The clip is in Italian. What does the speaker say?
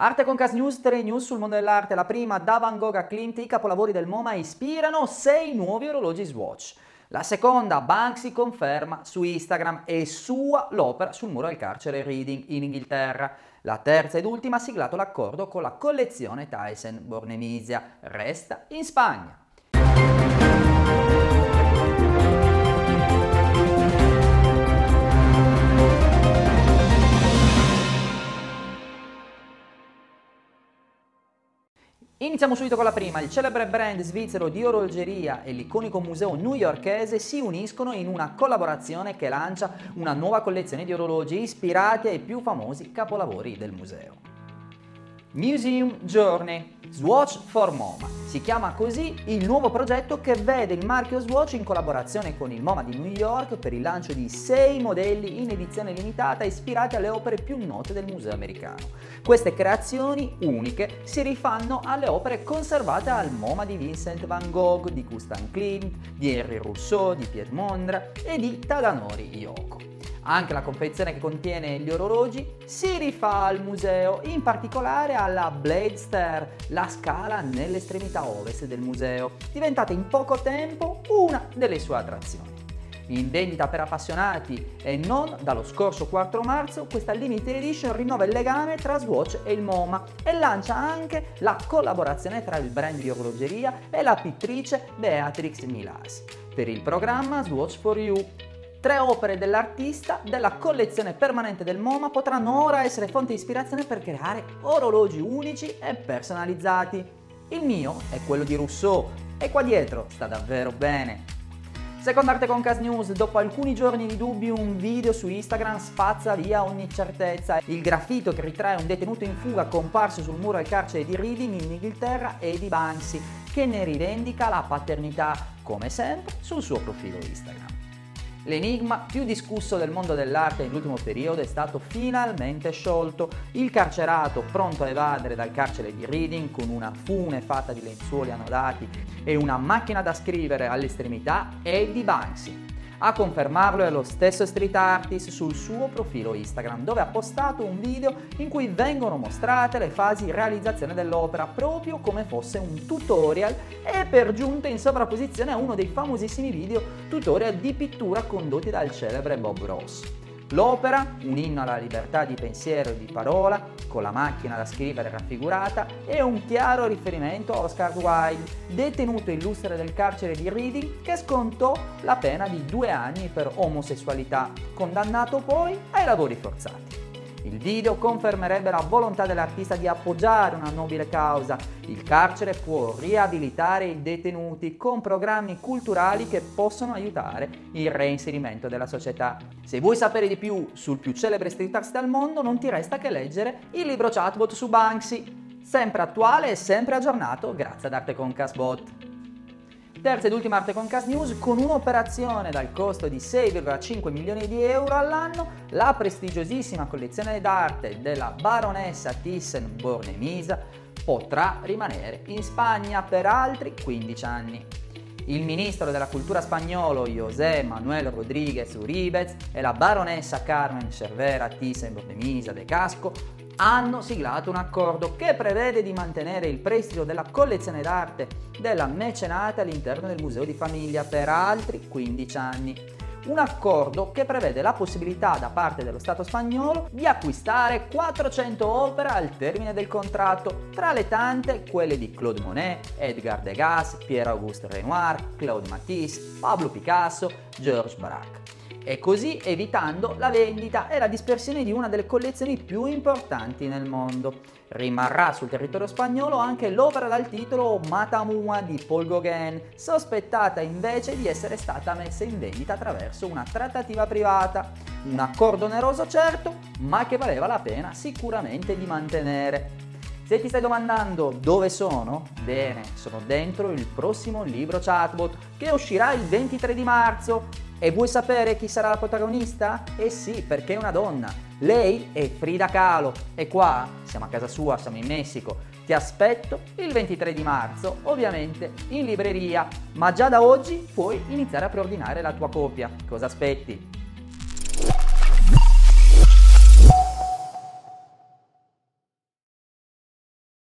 Arte con Cas News, 3 news sul mondo dell'arte. La prima, da Van Gogh a Klimt, i capolavori del MoMA ispirano 6 nuovi orologi Swatch. La seconda, Banksy conferma su Instagram è sua l'opera sul muro del carcere Reading in Inghilterra. La terza ed ultima ha siglato l'accordo con la collezione Tyson Bornemisia. Resta in Spagna. Iniziamo subito con la prima. Il celebre brand svizzero di orologeria e l'iconico museo newyorkese si uniscono in una collaborazione che lancia una nuova collezione di orologi ispirati ai più famosi capolavori del museo. Museum Journey Swatch for MoMA. Si chiama così il nuovo progetto che vede il marchio Swatch in collaborazione con il MoMA di New York per il lancio di sei modelli in edizione limitata ispirati alle opere più note del museo americano. Queste creazioni uniche si rifanno alle opere conservate al MoMA di Vincent van Gogh, di Gustav Klimt, di Henri Rousseau, di Piet Mondra e di Tadanori Yoko. Anche la confezione che contiene gli orologi si rifà al museo, in particolare alla Bladester, la scala nell'estremità ovest del museo, diventata in poco tempo una delle sue attrazioni. In vendita per appassionati e non dallo scorso 4 marzo, questa limited edition rinnova il legame tra Swatch e il MoMA e lancia anche la collaborazione tra il brand di orologeria e la pittrice Beatrix Milas per il programma Swatch for You, Tre opere dell'artista della collezione permanente del MoMA potranno ora essere fonte di ispirazione per creare orologi unici e personalizzati. Il mio è quello di Rousseau e qua dietro sta davvero bene. Secondo Arte Concast News, dopo alcuni giorni di dubbi, un video su Instagram spazza via ogni certezza. Il graffito che ritrae un detenuto in fuga comparso sul muro del carcere di Reading in Inghilterra è di Banksy, che ne rivendica la paternità, come sempre, sul suo profilo Instagram. L'enigma più discusso del mondo dell'arte nell'ultimo periodo è stato finalmente sciolto. Il carcerato, pronto a evadere dal carcere di Reading con una fune fatta di lenzuoli annodati e una macchina da scrivere all'estremità, è di Banksy. A confermarlo è lo stesso street artist sul suo profilo Instagram, dove ha postato un video in cui vengono mostrate le fasi di realizzazione dell'opera, proprio come fosse un tutorial e per giunta in sovrapposizione a uno dei famosissimi video tutorial di pittura condotti dal celebre Bob Ross. L'opera, un inno alla libertà di pensiero e di parola, con la macchina da scrivere raffigurata, è un chiaro riferimento a Oscar Wilde, detenuto illustre del carcere di Reading che scontò la pena di due anni per omosessualità, condannato poi ai lavori forzati. Il video confermerebbe la volontà dell'artista di appoggiare una nobile causa. Il carcere può riabilitare i detenuti con programmi culturali che possono aiutare il reinserimento della società. Se vuoi sapere di più sul più celebre street artist al mondo, non ti resta che leggere il libro chatbot su Banksy. Sempre attuale e sempre aggiornato grazie ad Arte Concast Bot. Terza ed ultima Arte Concast News, con un'operazione dal costo di 6,5 milioni di euro all'anno, la prestigiosissima collezione d'arte della baronessa Thyssen Bornemisa potrà rimanere in Spagna per altri 15 anni. Il ministro della cultura spagnolo José Manuel Rodríguez Uribez e la baronessa Carmen Cervera Thyssen Bornemisa de Casco hanno siglato un accordo che prevede di mantenere il prestito della collezione d'arte della mecenate all'interno del Museo di Famiglia per altri 15 anni. Un accordo che prevede la possibilità da parte dello Stato spagnolo di acquistare 400 opere al termine del contratto, tra le tante quelle di Claude Monet, Edgar Degas, Pierre-Auguste Renoir, Claude Matisse, Pablo Picasso, Georges Braque e così evitando la vendita e la dispersione di una delle collezioni più importanti nel mondo. Rimarrà sul territorio spagnolo anche l'opera dal titolo Matamua di Paul Gauguin, sospettata invece di essere stata messa in vendita attraverso una trattativa privata. Un accordo oneroso certo, ma che valeva la pena sicuramente di mantenere. Se ti stai domandando dove sono, bene, sono dentro il prossimo libro chatbot che uscirà il 23 di marzo e vuoi sapere chi sarà la protagonista? Eh sì, perché è una donna. Lei è Frida Kahlo e qua siamo a casa sua, siamo in Messico. Ti aspetto il 23 di marzo, ovviamente in libreria, ma già da oggi puoi iniziare a preordinare la tua copia. Cosa aspetti?